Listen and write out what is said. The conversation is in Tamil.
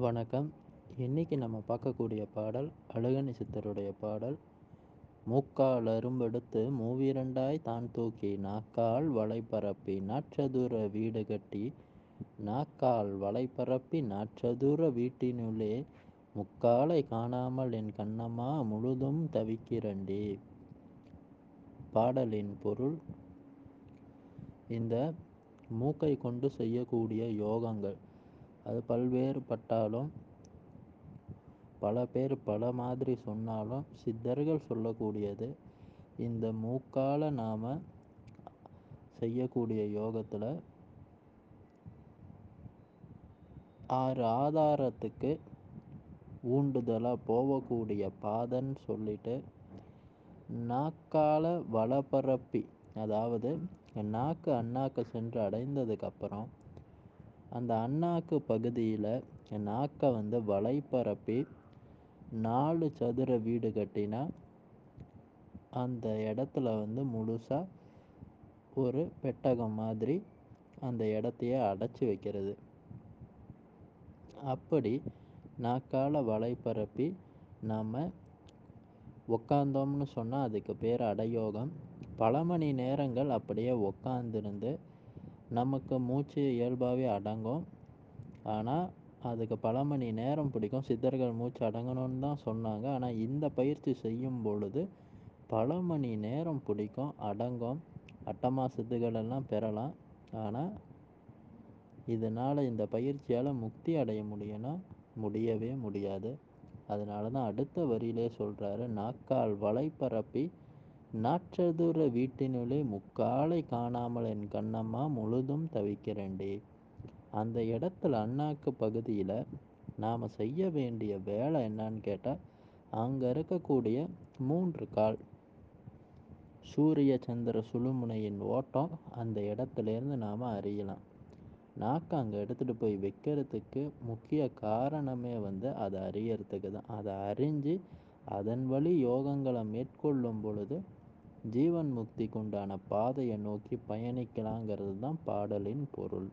வணக்கம். இன்னைக்கு நம்ம பார்க்கக்கூடிய பாடல் அழகனி சித்தருடைய பாடல் மூக்கால் அரும்பெடுத்து மூவிரண்டாய் தான் தூக்கி நாக்கால் வலை பரப்பி நாற்றதுர வீடு கட்டி நாக்கால் வலை பரப்பி நாற்றதுர வீட்டினுள்ளே முக்காலை காணாமல் என் கண்ணம்மா முழுதும் தவிக்கிறண்டே. பாடலின் பொருள் இந்த மூக்கை கொண்டு செய்யக்கூடிய யோகங்கள். அது பல்வேறுபட்டாலும் பல பேர் பல மாதிரி சொன்னாலும் சித்தர்கள் சொல்லக்கூடியது. இந்த மூக்கால நாம் செய்யக்கூடிய யோகத்தில் ஆறு ஆதாரத்துக்கு ஊண்டுதலாக போகக்கூடிய பாதன்னு சொல்லிட்டு நாக்கால வளப்பரப்பி அதாவது நாக்கு அண்ணாக்கு சென்று அடைந்ததுக்கப்புறம் அந்த அண்ணாக்கு பகுதியில் நாக்கை வந்து வலை பரப்பி நாலு சதுர வீடு கட்டினா அந்த இடத்துல வந்து முழுசாக ஒரு பெட்டகம் மாதிரி அந்த இடத்தையே அடைச்சி வைக்கிறது. அப்படி நாக்கால் வலை பரப்பி நாம் உக்காந்தோம்னு சொன்னால் அதுக்கு பேர் அடயோகம். பல மணி நேரங்கள் அப்படியே உக்காந்திருந்து நமக்கு மூச்சு இயல்பாகவே அடங்கும். ஆனால் அதுக்கு பல மணி நேரம் பிடிக்கும். சித்தர்கள் மூச்சு அடங்கணும்னு தான் சொன்னாங்க. ஆனால் இந்த பயிற்சி செய்யும் பொழுது பல மணி நேரம் பிடிக்கும் அடங்கும். அட்டமா சித்துகளெல்லாம் பெறலாம். ஆனால் இதனால் இந்த பயிற்சியால் முக்தி அடைய முடியும்னா முடியவே முடியாது. அதனால தான் அடுத்த வரியிலே சொல்கிறாரு நாக்கால் வலை பரப்பி நாற்றதுர வீட்டினுள்ளே முக்காலை காணாமல் என் கண்ணம்மா முழுதும் தவிக்கிறேன்டே அந்த இடத்துல அண்ணாக்கு பகுதியில் நாம் செய்ய வேண்டிய வேலை என்னன்னு கேட்டால் அங்கே இருக்கக்கூடிய மூன்று கால். சூரிய சந்திர சுழுமுனையின் ஓட்டம் அந்த இடத்துலேருந்து நாம் அறியலாம். நாக்கு அங்கே எடுத்துகிட்டு போய் வைக்கிறதுக்கு முக்கிய காரணமே வந்து அதை அறியறதுக்கு தான் அதை அறிஞ்சு அதன் வழி யோகங்களை மேற்கொள்ளும் பொழுது ஜீவன் முக்திக்குண்டான பாதையை நோக்கி பயணிக்கலாங்கிறது தான் பாடலின் பொருள்.